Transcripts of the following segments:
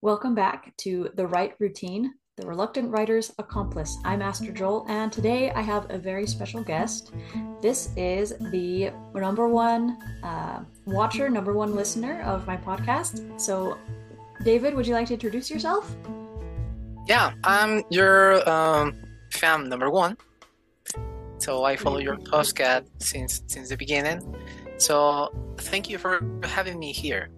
Welcome back to The Write Routine, the Reluctant Writer's Accomplice. I'm Master Joel, and today I have a very special guest. This is the number one uh, watcher, number one listener of my podcast. So, David, would you like to introduce yourself? Yeah, I'm your um, fan number one. So I follow your podcast since since the beginning. So thank you for having me here.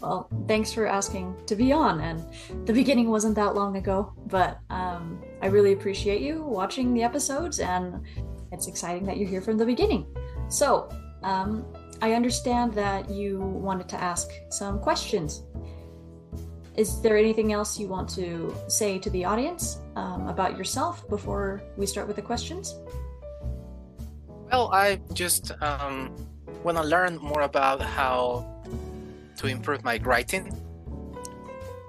Well, thanks for asking to be on. And the beginning wasn't that long ago, but um, I really appreciate you watching the episodes, and it's exciting that you're here from the beginning. So, um, I understand that you wanted to ask some questions. Is there anything else you want to say to the audience um, about yourself before we start with the questions? Well, I just um, want to learn more about how to improve my writing.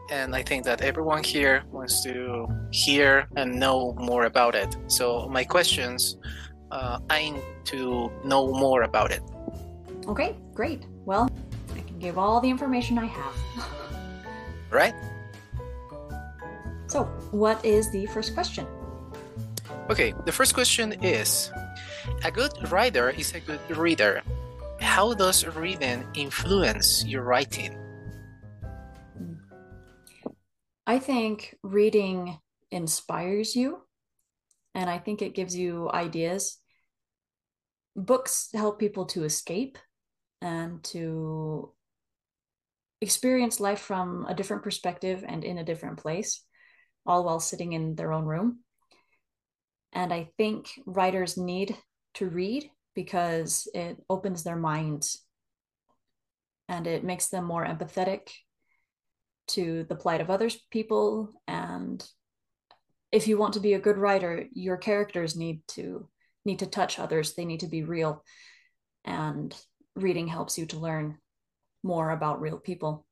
And I think that everyone here wants to hear and know more about it. So my questions uh, aim to know more about it. Okay, great. Well, I can give all the information I have. right? So, what is the first question? Okay, the first question is A good writer is a good reader. How does reading influence your writing? I think reading inspires you, and I think it gives you ideas. Books help people to escape and to experience life from a different perspective and in a different place, all while sitting in their own room. And I think writers need to read because it opens their minds and it makes them more empathetic to the plight of other people. And if you want to be a good writer your characters need to need to touch others. They need to be real. And reading helps you to learn more about real people.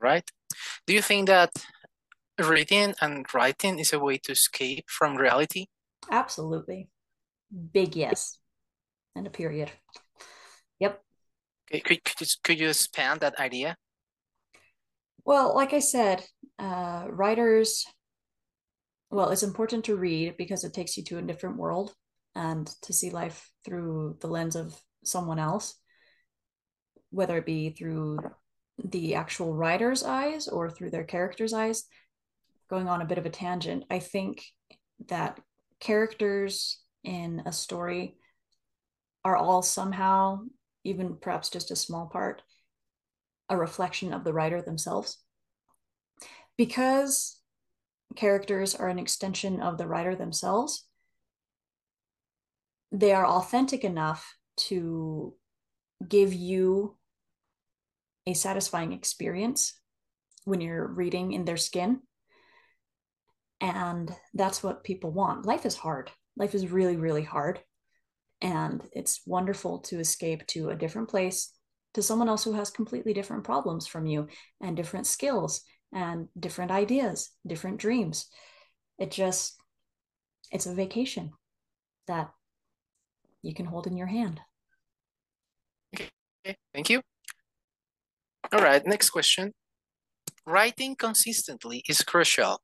Right. Do you think that reading and writing is a way to escape from reality? Absolutely big yes and a period. Yep. Could, could, you, could you expand that idea? Well like i said uh, writers well it's important to read because it takes you to a different world and to see life through the lens of someone else whether it be through the actual writer's eyes or through their character's eyes. Going on a bit of a tangent i think that characters in a story are all somehow, even perhaps just a small part, a reflection of the writer themselves. Because characters are an extension of the writer themselves, they are authentic enough to give you a satisfying experience when you're reading in their skin. And that's what people want. Life is hard life is really, really hard. And it's wonderful to escape to a different place, to someone else who has completely different problems from you and different skills and different ideas, different dreams. It just, it's a vacation that you can hold in your hand. Okay, thank you. All right, next question. Writing consistently is crucial.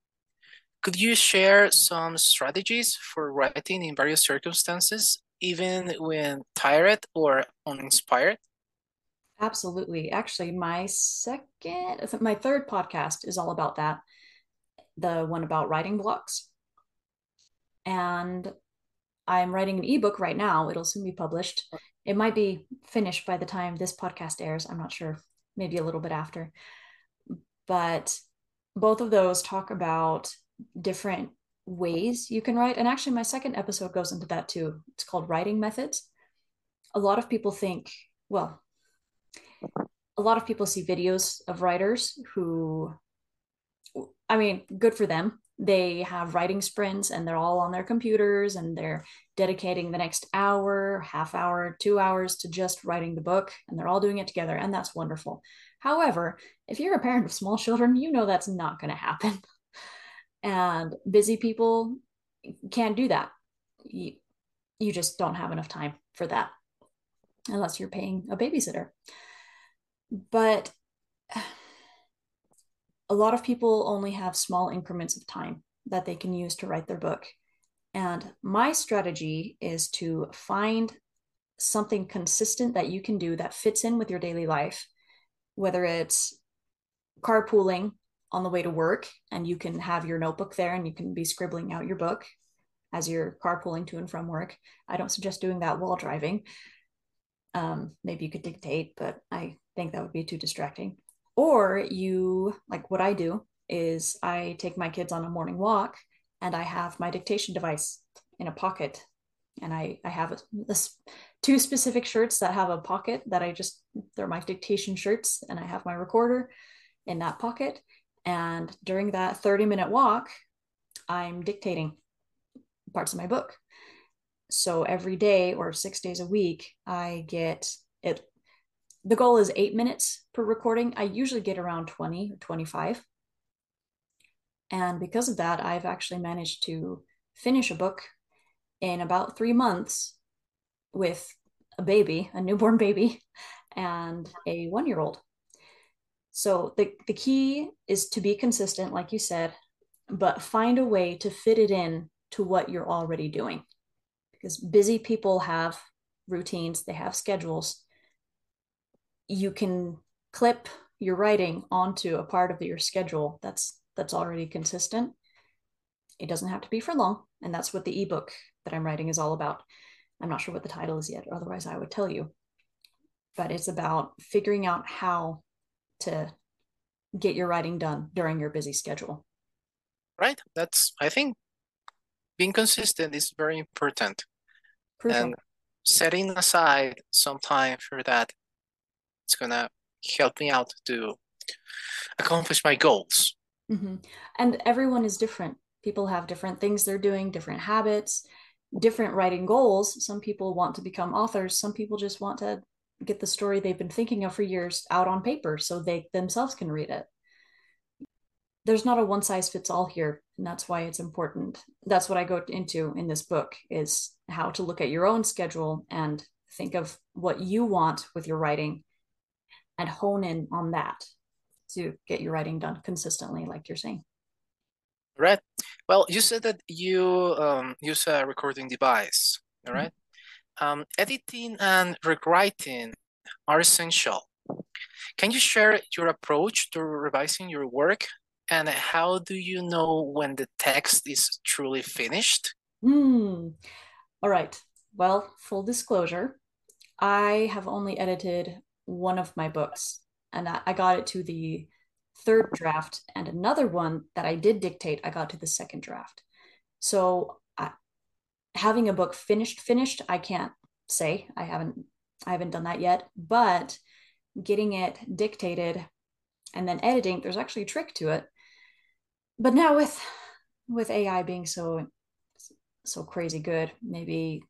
Could you share some strategies for writing in various circumstances, even when tired or uninspired? Absolutely. Actually, my second, my third podcast is all about that. The one about writing blocks. And I'm writing an ebook right now. It'll soon be published. It might be finished by the time this podcast airs. I'm not sure, maybe a little bit after. But both of those talk about different ways you can write. And actually, my second episode goes into that too. It's called Writing Methods. A lot of people think, well, a lot of people see videos of writers who, I mean, good for them. They have writing sprints and they're all on their computers and they're dedicating the next hour, half hour, two hours to just writing the book and they're all doing it together. And that's wonderful. However, if you're a parent of small children, you know that's not going to happen. and busy people can't do that you, you just don't have enough time for that unless you're paying a babysitter but a lot of people only have small increments of time that they can use to write their book. And my strategy is to find something consistent that you can do that fits in with your daily life, whether it's carpooling on the way to work and you can have your notebook there and you can be scribbling out your book as you're carpooling to and from work. I don't suggest doing that while driving. Um, maybe you could dictate, but I think that would be too distracting. Or you, like what I do, is I take my kids on a morning walk and I have my dictation device in a pocket. And I, I have this two specific shirts that have a pocket that I just, they're my dictation shirts, and I have my recorder in that pocket. And during that 30 minute walk, I'm dictating parts of my book. So every day or six days a week, I get it. The goal is eight minutes per recording. I usually get around 20 or 25. And because of that, I've actually managed to finish a book in about three months with a baby, a newborn baby, and a one year old. So the, the key is to be consistent, like you said, but find a way to fit it in to what you're already doing. Because busy people have routines, they have schedules. You can clip your writing onto a part of your schedule that's that's already consistent. It doesn't have to be for long, and that's what the ebook that I'm writing is all about. I'm not sure what the title is yet, otherwise I would tell you. But it's about figuring out how to get your writing done during your busy schedule. Right. That's I think being consistent is very important. And setting aside some time for that, it's gonna help me out to accomplish my goals. Mm-hmm. And everyone is different. People have different things they're doing, different habits, different writing goals. Some people want to become authors. Some people just want to get the story they've been thinking of for years out on paper so they themselves can read it. There's not a one size fits all here, and that's why it's important. That's what I go into in this book is how to look at your own schedule and think of what you want with your writing and hone in on that to get your writing done consistently like you're saying. Right. Well, you said that you um, use a recording device, all right? Mm-hmm. Um, editing and rewriting are essential. Can you share your approach to revising your work and how do you know when the text is truly finished? Hmm. All right. Well, full disclosure, I have only edited one of my books and I got it to the third draft and another one that I did dictate, I got to the second draft. So having a book finished, finished, I can't say I haven't, I haven't done that yet, but getting it dictated and then editing, there's actually a trick to it. But now with, with AI being so, so crazy good, maybe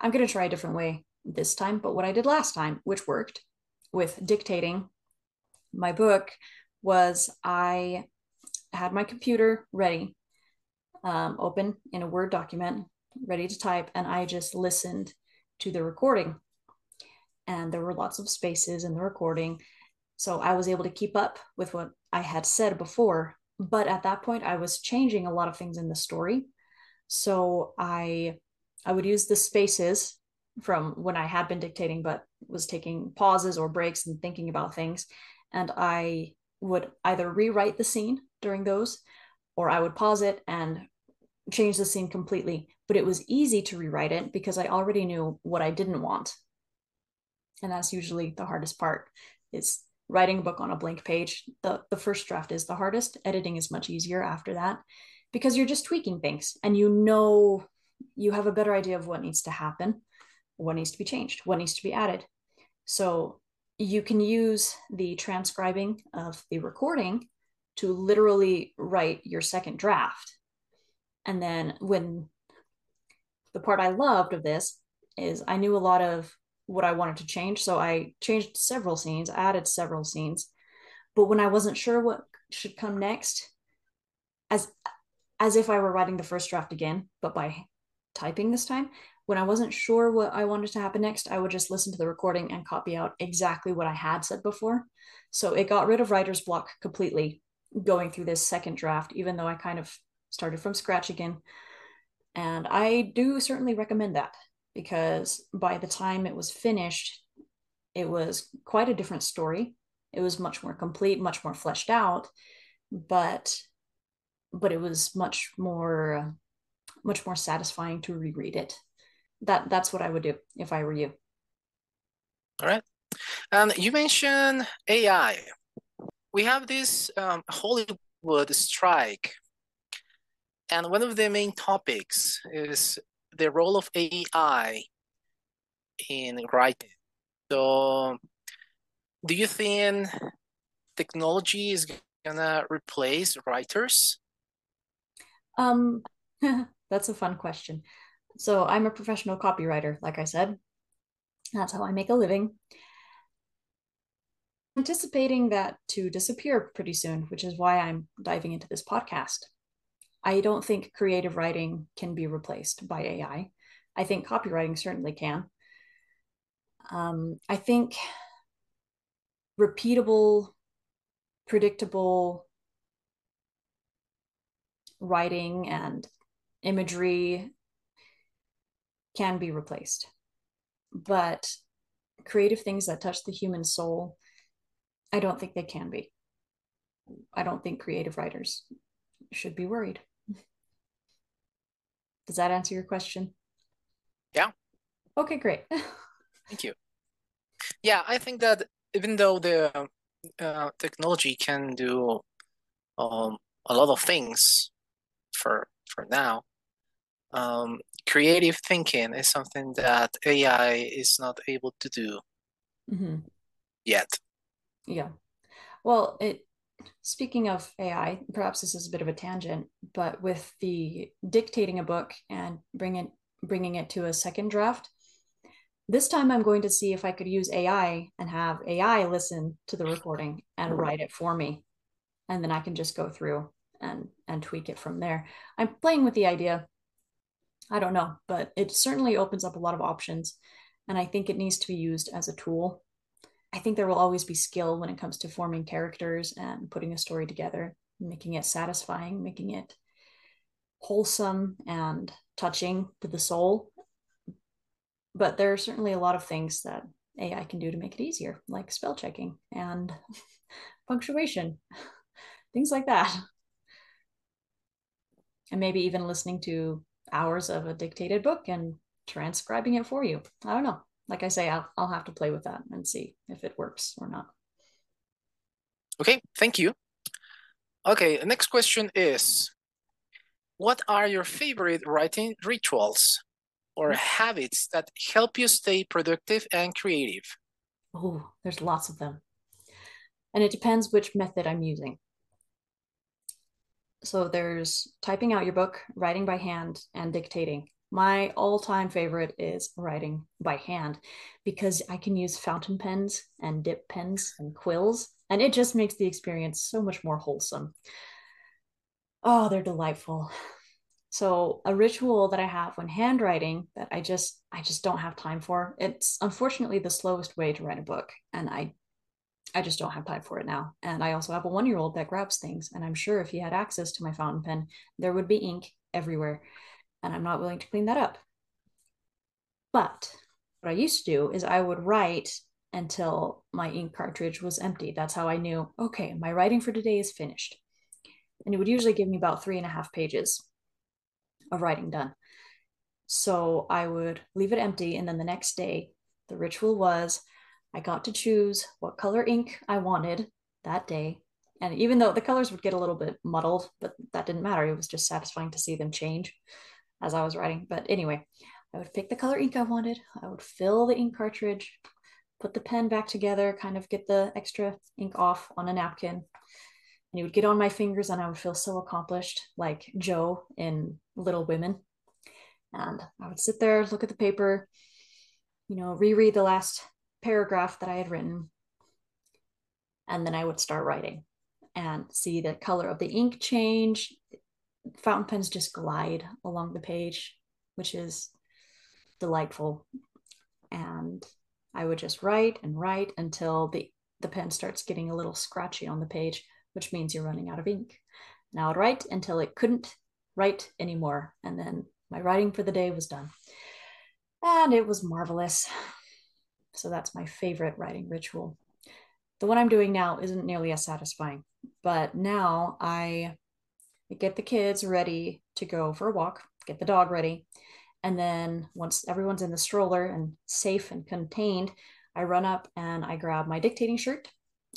I'm going to try a different way this time. But what I did last time, which worked with dictating my book was I had my computer ready, um, open in a Word document, ready to type, and I just listened to the recording. And there were lots of spaces in the recording. So I was able to keep up with what I had said before. But at that point, I was changing a lot of things in the story. So I I would use the spaces from when I had been dictating, but was taking pauses or breaks and thinking about things. And I would either rewrite the scene during those or I would pause it and change the scene completely. But it was easy to rewrite it because I already knew what I didn't want. And that's usually the hardest part is writing a book on a blank page. The, the first draft is the hardest. Editing is much easier after that because you're just tweaking things and you know you have a better idea of what needs to happen, what needs to be changed, what needs to be added. So you can use the transcribing of the recording to literally write your second draft. And then when the part I loved of this is I knew a lot of what I wanted to change. So I changed several scenes, added several scenes. But when I wasn't sure what should come next, as as if I were writing the first draft again, but by typing this time, when I wasn't sure what I wanted to happen next, I would just listen to the recording and copy out exactly what I had said before. So it got rid of writer's block completely going through this second draft, even though I kind of started from scratch again. And I do certainly recommend that because by the time it was finished, it was quite a different story. It was much more complete, much more fleshed out, but but it was much more much more satisfying to reread it. That that's what I would do if I were you. All right. And you mentioned AI. We have this um, Hollywood strike, and one of the main topics is the role of AI in writing. So, do you think technology is gonna replace writers? Um, that's a fun question. So, I'm a professional copywriter, like I said. That's how I make a living. Anticipating that to disappear pretty soon, which is why I'm diving into this podcast. I don't think creative writing can be replaced by AI. I think copywriting certainly can. Um, I think repeatable, predictable writing and imagery can be replaced. But creative things that touch the human soul, I don't think they can be. I don't think creative writers should be worried. Does that answer your question? Yeah. Okay, great. Thank you. Yeah, I think that even though the uh, technology can do um, a lot of things for for now, um, creative thinking is something that AI is not able to do mm-hmm. yet. Yeah. Well, it speaking of AI, perhaps this is a bit of a tangent, but with the dictating a book and bringing bringing it to a second draft, this time I'm going to see if I could use AI and have AI listen to the recording and write it for me, and then I can just go through and and tweak it from there. I'm playing with the idea. I don't know, but it certainly opens up a lot of options, and I think it needs to be used as a tool I think there will always be skill when it comes to forming characters and putting a story together, making it satisfying, making it wholesome and touching to the soul. But there are certainly a lot of things that AI can do to make it easier, like spell checking and punctuation, things like that. And maybe even listening to hours of a dictated book and transcribing it for you. I don't know like I say, I'll, I'll have to play with that and see if it works or not. Okay, thank you. Okay, the next question is What are your favorite writing rituals or mm-hmm. habits that help you stay productive and creative? Oh, there's lots of them. And it depends which method I'm using. So there's typing out your book, writing by hand, and dictating. My all time favorite is writing by hand because I can use fountain pens and dip pens and quills, and it just makes the experience so much more wholesome. Oh, they're delightful. So a ritual that I have when handwriting that I just I just don't have time for. It's unfortunately the slowest way to write a book and I I just don't have time for it now. And I also have a 1-year-old that grabs things and I'm sure if he had access to my fountain pen there would be ink everywhere and I'm not willing to clean that up. But what I used to do is I would write until my ink cartridge was empty. That's how I knew, okay, my writing for today is finished. And it would usually give me about three and a half pages of writing done. So I would leave it empty. And then the next day, the ritual was I got to choose what color ink I wanted that day. And even though the colors would get a little bit muddled, but that didn't matter, it was just satisfying to see them change as I was writing. But anyway, I would pick the color ink I wanted. I would fill the ink cartridge, put the pen back together, kind of get the extra ink off on a napkin. And it would get on my fingers, and I would feel so accomplished, like Jo in Little Women. And I would sit there, look at the paper, you know, reread the last paragraph that I had written. And then I would start writing and see the color of the ink change, fountain pens just glide along the page, which is delightful. And I would just write and write until the, the pen starts getting a little scratchy on the page, which means you're running out of ink. And I would write until it couldn't write anymore. And then my writing for the day was done. And it was marvelous. So that's my favorite writing ritual. The one I'm doing now isn't nearly as satisfying, but now I get the kids ready to go for a walk, get the dog ready. And then once everyone's in the stroller and safe and contained, I run up and I grab my dictating shirt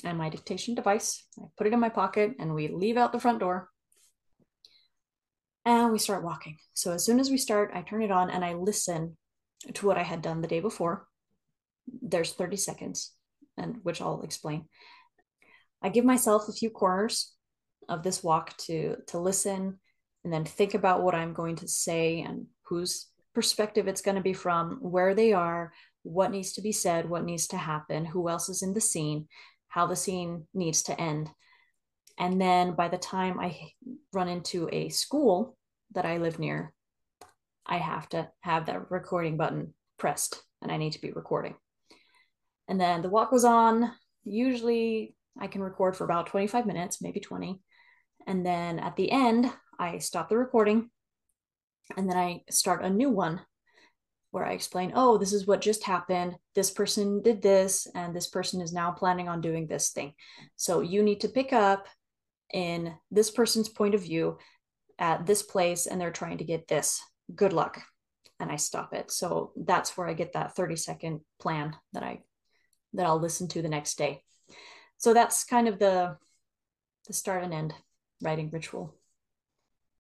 and my dictation device. I put it in my pocket and we leave out the front door and we start walking. So as soon as we start, I turn it on and I listen to what I had done the day before. There's 30 seconds, and which I'll explain. I give myself a few corners of this walk to to listen and then think about what I'm going to say and whose perspective it's going to be from, where they are, what needs to be said, what needs to happen, who else is in the scene, how the scene needs to end. And then by the time I run into a school that I live near, I have to have that recording button pressed and I need to be recording. And then the walk was on. Usually I can record for about 25 minutes, maybe 20. And then at the end, I stop the recording and then I start a new one where I explain, oh, this is what just happened. This person did this, and this person is now planning on doing this thing. So you need to pick up in this person's point of view at this place, and they're trying to get this. Good luck. And I stop it. So that's where I get that 30 second plan that I that I'll listen to the next day. So that's kind of the the start and end writing ritual.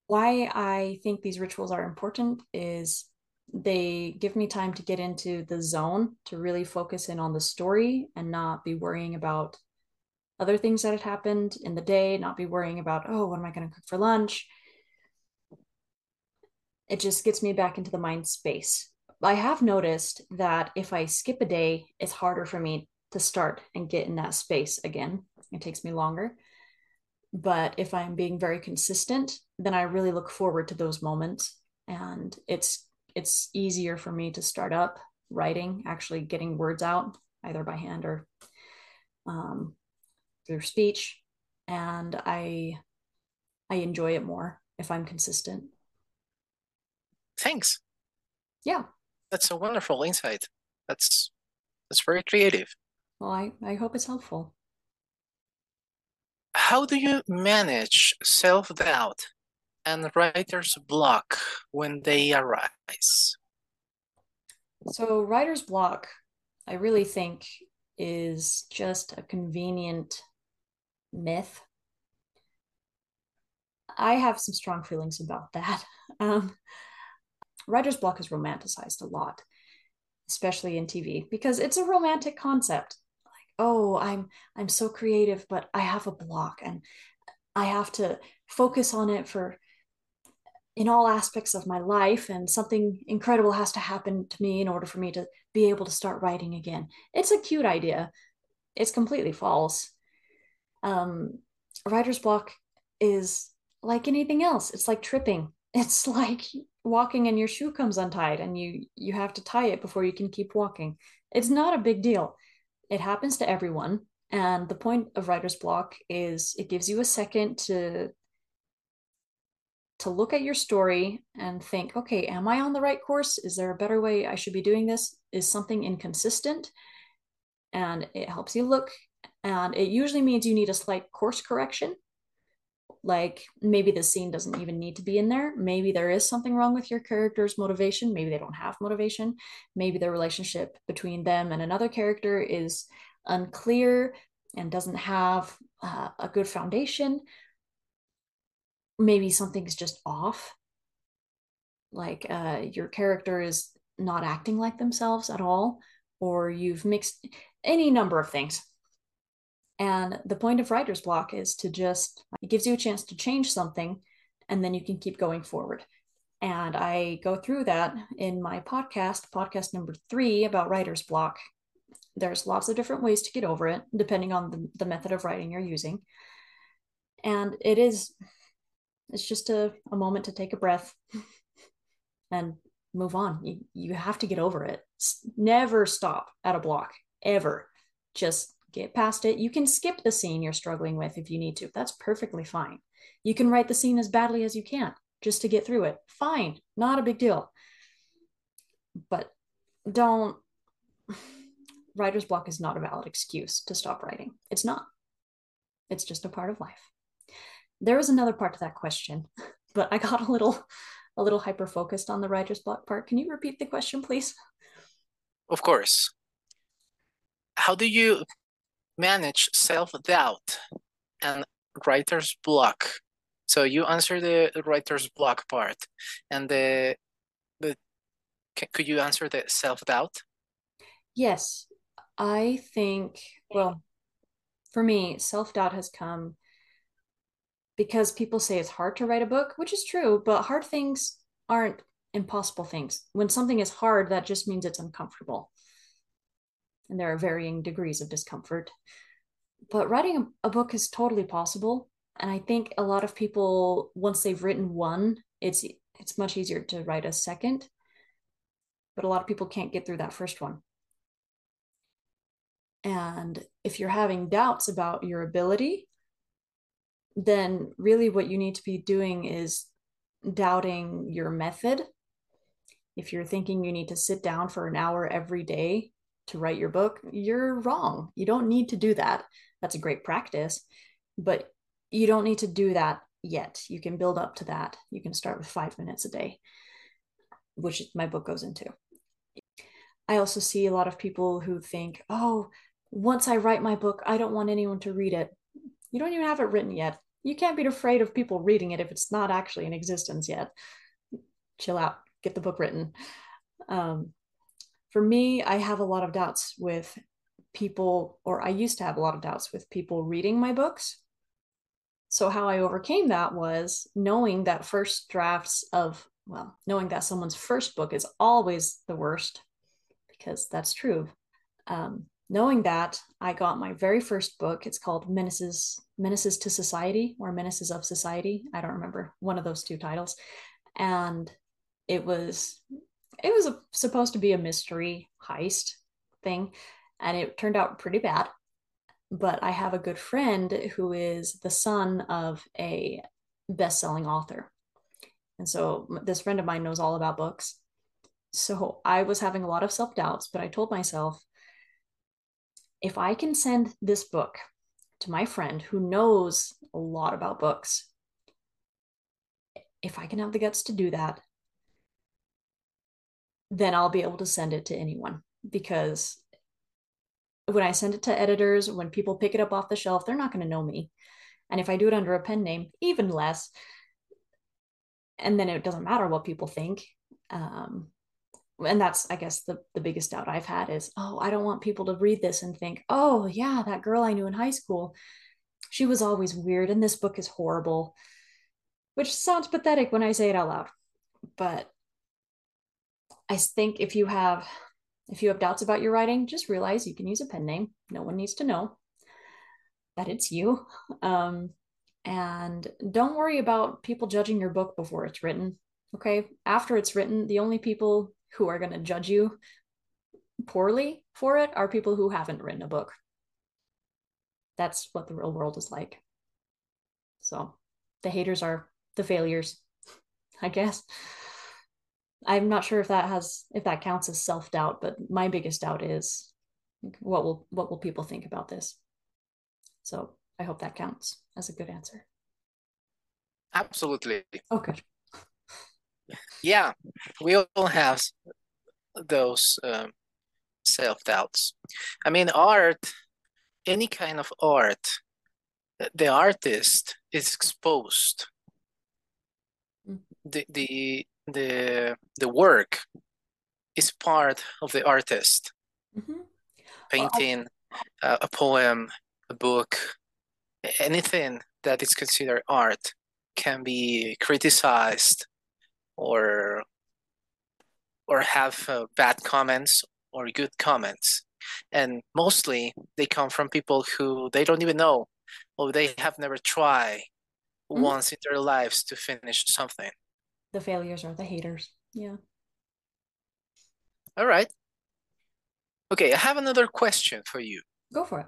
Why I think these rituals are important is they give me time to get into the zone to really focus in on the story and not be worrying about other things that had happened in the day, not be worrying about, oh, what am I going to cook for lunch? It just gets me back into the mind space. I have noticed that if I skip a day, it's harder for me to start and get in that space again. It takes me longer. But if I'm being very consistent, then I really look forward to those moments. And it's it's easier for me to start up writing, actually getting words out either by hand or um, through speech, and I I enjoy it more if I'm consistent. Thanks. Yeah, that's a wonderful insight. That's that's very creative. Well, I, I hope it's helpful. How do you manage self doubt and writer's block when they arise? So, writer's block, I really think, is just a convenient myth. I have some strong feelings about that. Um, writer's block is romanticized a lot, especially in TV, because it's a romantic concept. Oh, I'm I'm so creative, but I have a block and I have to focus on it for in all aspects of my life and something incredible has to happen to me in order for me to be able to start writing again. It's a cute idea. It's completely false. Um, writer's block is like anything else. It's like tripping. It's like walking and your shoe comes untied and you you have to tie it before you can keep walking. It's not a big deal it happens to everyone and the point of writer's block is it gives you a second to to look at your story and think, okay, am I on the right course? Is there a better way I should be doing this? Is something inconsistent? And it helps you look. And it usually means you need a slight course correction. Like maybe the scene doesn't even need to be in there. Maybe there is something wrong with your character's motivation. Maybe they don't have motivation. Maybe the relationship between them and another character is unclear and doesn't have uh, a good foundation maybe something's just off like uh, your character is not acting like themselves at all or you've mixed any number of things and the point of writer's block is to just it gives you a chance to change something and then you can keep going forward and i go through that in my podcast podcast number three about writer's block there's lots of different ways to get over it depending on the, the method of writing you're using and it is it's just a, a moment to take a breath and move on. You, you have to get over it. Never stop at a block, ever. Just get past it. You can skip the scene you're struggling with if you need to. That's perfectly fine. You can write the scene as badly as you can just to get through it. Fine, not a big deal. But don't, writer's block is not a valid excuse to stop writing. It's not. It's just a part of life. There was another part to that question, but I got a little a little hyper focused on the writer's block part. Can you repeat the question, please? Of course. How do you manage self-doubt and writer's block? So you answer the writer's block part and the the could you answer the self-doubt? Yes. I think well for me, self-doubt has come because people say it's hard to write a book, which is true, but hard things aren't impossible things. When something is hard, that just means it's uncomfortable. And there are varying degrees of discomfort. But writing a, book is totally possible. And I think a lot of people, once they've written one, it's it's much easier to write a second. But a lot of people can't get through that first one. And if you're having doubts about your ability, then really what you need to be doing is doubting your method. If you're thinking you need to sit down for an hour every day to write your book, you're wrong. You don't need to do that. That's a great practice, but you don't need to do that yet. You can build up to that. You can start with five minutes a day, which my book goes into. I also see a lot of people who think, oh, once I write my book, I don't want anyone to read it. You don't even have it written yet you can't be afraid of people reading it if it's not actually in existence yet. Chill out, get the book written. Um, for me, I have a lot of doubts with people, or I used to have a lot of doubts with people reading my books. So, how I overcame that was knowing that first drafts of, well, knowing that someone's first book is always the worst, because that's true. Um, knowing that, I got my very first book. It's called Menaces Menaces to Society or Menaces of Society. I don't remember one of those two titles. And it was it was a, supposed to be a mystery heist thing and it turned out pretty bad. But I have a good friend who is the son of a best-selling author. And so this friend of mine knows all about books. So I was having a lot of self-doubts, but I told myself if I can send this book to my friend who knows a lot about books, if I can have the guts to do that, then I'll be able to send it to anyone because when I send it to editors, when people pick it up off the shelf, they're not going to know me. And if I do it under a pen name, even less. And then it doesn't matter what people think. Um, and that's i guess the, the biggest doubt i've had is oh i don't want people to read this and think oh yeah that girl i knew in high school she was always weird and this book is horrible which sounds pathetic when i say it out loud but i think if you have if you have doubts about your writing just realize you can use a pen name no one needs to know that it's you um, and don't worry about people judging your book before it's written okay after it's written the only people who are going to judge you poorly for it are people who haven't written a book. That's what the real world is like. So the haters are the failures, I guess. I'm not sure if that has if that counts as self-doubt, but my biggest doubt is what will what will people think about this? So I hope that counts as a good answer. Absolutely. Okay yeah, we all have those um, self doubts. I mean, art, any kind of art, the artist is exposed. Mm. The the the the work is part of the artist. Mm-hmm. Painting, well, I... uh, a poem, a book, anything that is considered art can be criticized or or have uh, bad comments or good comments and mostly they come from people who they don't even know or they have never tried mm-hmm. once in their lives to finish something the failures are the haters. Yeah. All right. Okay i have another question for you. Go for it.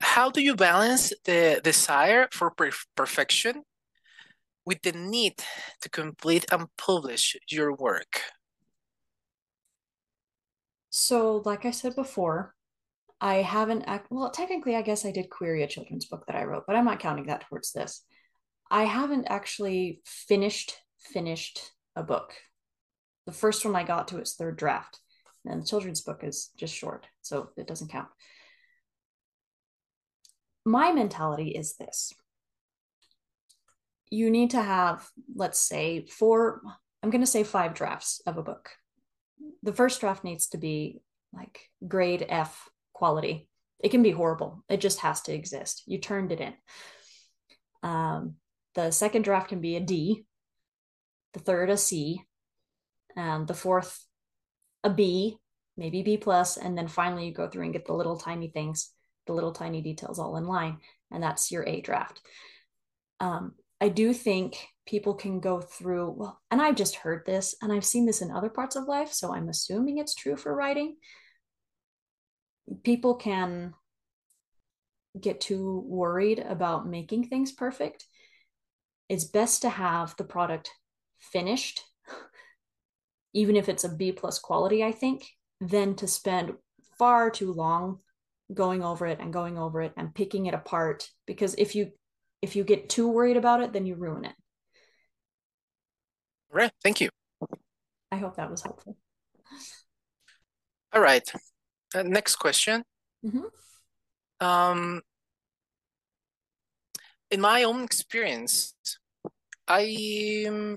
How do you balance the desire for per perfection with the need to complete and publish your work? So, like I said before, I haven't, act- well, technically, I guess I did query a children's book that I wrote, but I'm not counting that towards this. I haven't actually finished finished a book. The first one I got to its third draft, and the children's book is just short, so it doesn't count. My mentality is this you need to have, let's say, four, I'm going to say five drafts of a book. The first draft needs to be like grade F quality. It can be horrible, it just has to exist. You turned it in. Um, the second draft can be a D, the third a C, and the fourth a B, maybe B plus, and then finally you go through and get the little tiny things, the little tiny details all in line, and that's your A draft. Um, I do think people can go through well, and I've just heard this, and I've seen this in other parts of life, so I'm assuming it's true for writing. People can get too worried about making things perfect it's best to have the product finished, even if it's a B plus quality, I think, than to spend far too long going over it and going over it and picking it apart. Because if you if you get too worried about it, then you ruin it. Right. Thank you. I hope that was helpful. All right. Uh, next question. Mm-hmm. Um, in my own experience, I'm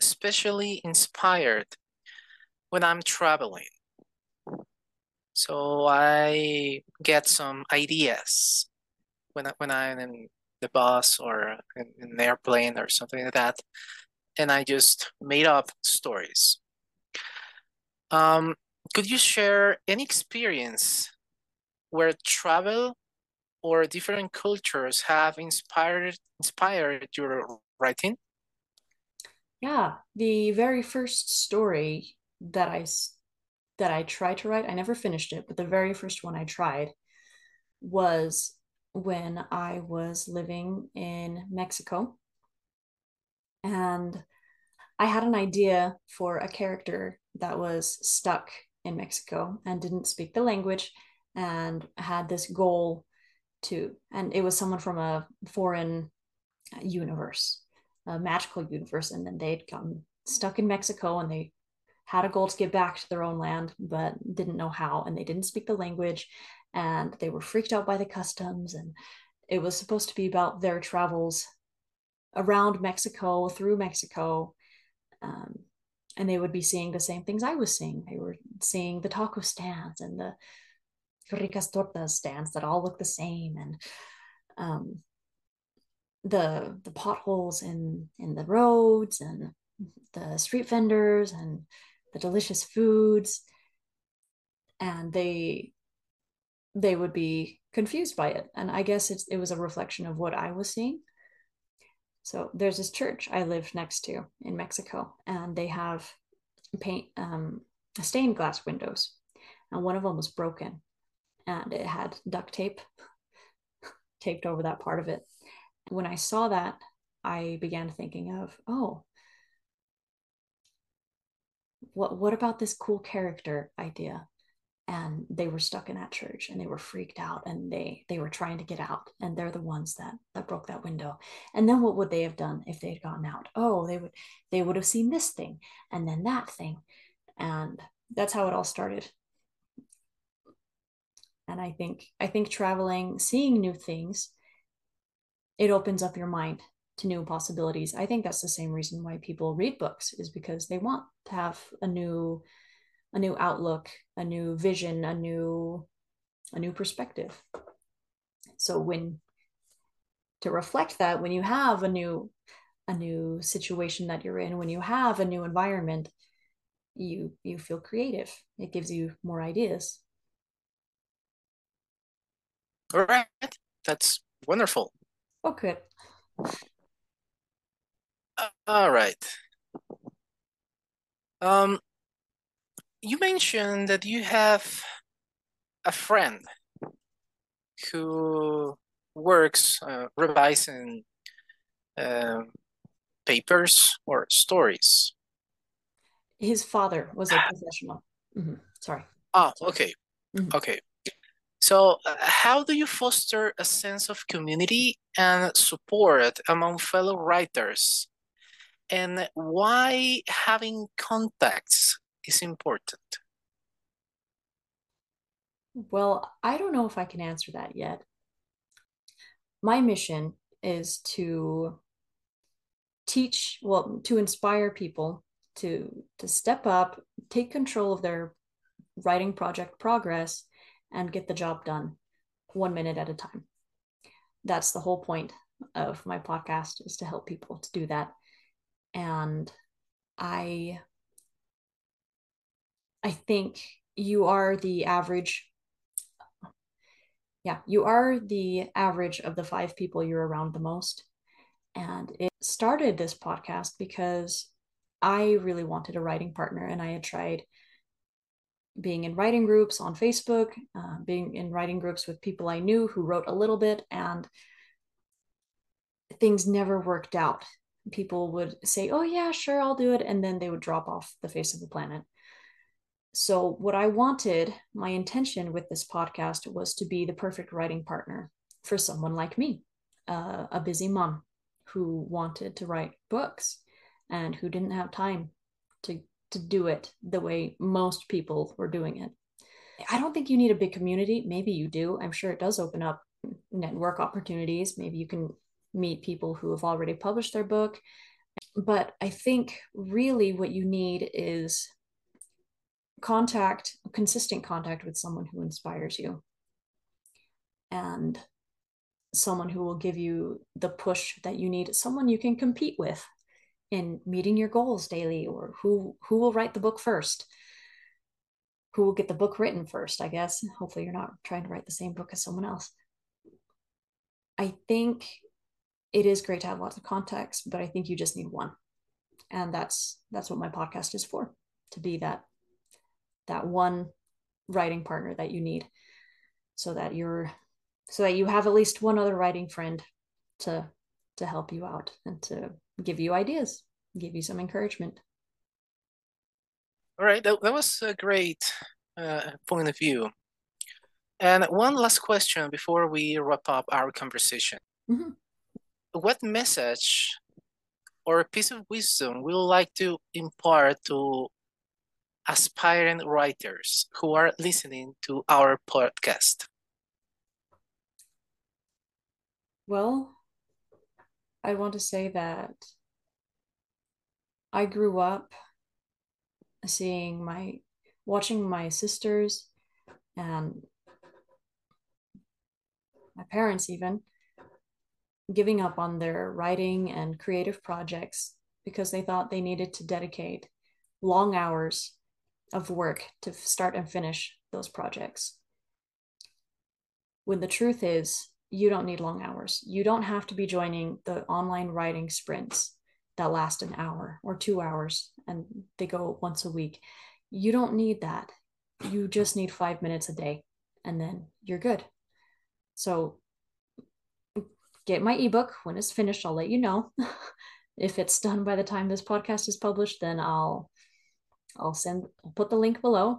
especially inspired when I'm traveling. So I get some ideas when I, when I'm in the bus or in, in an airplane or something like that, and I just made up stories. Um, could you share any experience where travel or different cultures have inspired inspired your writing? Yeah, the very first story that I that I tried to write, I never finished it, but the very first one I tried was when I was living in Mexico. And I had an idea for a character that was stuck in Mexico and didn't speak the language and had this goal to and it was someone from a foreign universe a magical universe and then they'd come stuck in mexico and they had a goal to get back to their own land but didn't know how and they didn't speak the language and they were freaked out by the customs and it was supposed to be about their travels around mexico through mexico um, and they would be seeing the same things i was seeing. They were seeing the taco stands and the ricas tortas stands that all look the same and um, the the potholes in in the roads and the street vendors and the delicious foods. And they they would be confused by it. And i guess it was a reflection of what i was seeing. So there's this church i live next to in mexico and they have paint um, stained glass windows. And one of them was broken and it had duct tape taped over that part of it. When I saw that, I began thinking of, oh, what what about this cool character idea? And they were stuck in that church and they were freaked out and they they were trying to get out and they're the ones that that broke that window. And then what would they have done if they had gotten out? Oh, they would they would have seen this thing and then that thing. And that's how it all started and i think i think traveling seeing new things it opens up your mind to new possibilities. I think that's the same reason why people read books is because they want to have a new a new outlook a new vision a new a new perspective. So when to reflect that when you have a new a new situation that you're in when you have a new environment you you feel creative. It gives you more ideas all right. That's wonderful. Okay. All right. Um, you mentioned that you have a friend who works uh, revising uh, papers or stories? His father was a professional. Mm-hmm. Sorry. Oh, okay. Mm-hmm. Okay. So, uh, how do you foster a sense of community and support among fellow writers? And why having contacts is important? Well, I don't know if I can answer that yet. My mission is to teach, well, to inspire people to to step up, take control of their writing project progress and get the job done one minute at a time. That's the whole point of my podcast is to help people to do that. And I I think you are the average yeah, you are the average of the five people you're around the most. And it started this podcast because I really wanted a writing partner and I had tried being in writing groups on Facebook, uh, being in writing groups with people I knew who wrote a little bit, and things never worked out. People would say, Oh, yeah, sure, I'll do it. And then they would drop off the face of the planet. So, what I wanted, my intention with this podcast was to be the perfect writing partner for someone like me, uh, a busy mom who wanted to write books and who didn't have time to do it the way most people were doing it. I don't think you need a big community. Maybe you do. I'm sure it does open up network opportunities. Maybe you can meet people who have already published their book. But I think really what you need is contact, consistent contact with someone who inspires you and someone who will give you the push that you need, someone you can compete with in meeting your goals daily or who who will write the book first? Who will get the book written first i guess? Hopefully you're not trying to write the same book as someone else. I think it is great to have lots of context but i think you just need one. And that's that's what my podcast is for to be that that one writing partner that you need so that you're so that you have at least one other writing friend to to help you out and to give you ideas, give you some encouragement. All right, that, that was a great uh, point of view. And one last question before we wrap up our conversation. Mm-hmm. What message or a piece of wisdom would you like to impart to aspiring writers who are listening to our podcast? Well, I want to say that I grew up seeing my watching my sisters and my parents even giving up on their writing and creative projects because they thought they needed to dedicate long hours of work to start and finish those projects. When the truth is, you don't need long hours. You don't have to be joining the online writing sprints that last an hour or two hours and they go once a week. You don't need that. You just need five minutes a day and then you're good. So get my ebook when it's finished. I'll let you know. if it's done by the time this podcast is published, then I'll I'll send I'll put the link below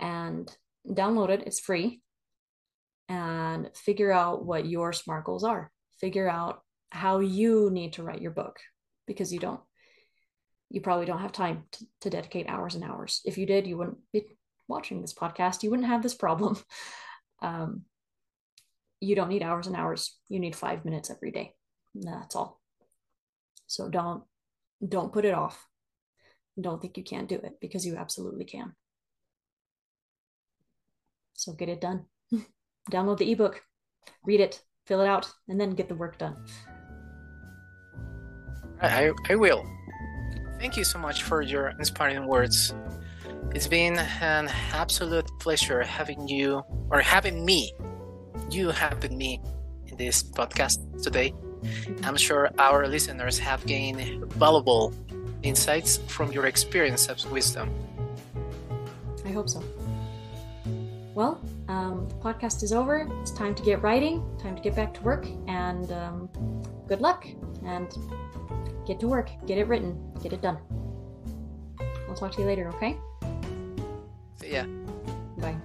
and download it. It's free and figure out what your SMART goals are. Figure out how you need to write your book because you don't, you probably don't have time to, to dedicate hours and hours. If you did, you wouldn't be watching this podcast. You wouldn't have this problem. Um, you don't need hours and hours. You need five minutes every day. That's all. So don't don't put it off. Don't think you can't do it because you absolutely can. So get it done download the ebook, read it, fill it out, and then get the work done. I, I will. Thank you so much for your inspiring words. It's been an absolute pleasure having you, or having me, you having me in this podcast today. I'm sure our listeners have gained valuable insights from your experience of wisdom. I hope so. Well, Um, the podcast is over. It's time to get writing, time to get back to work, and um, good luck. And get to work, get it written, get it done. I'll talk to you later, okay? See ya. Bye.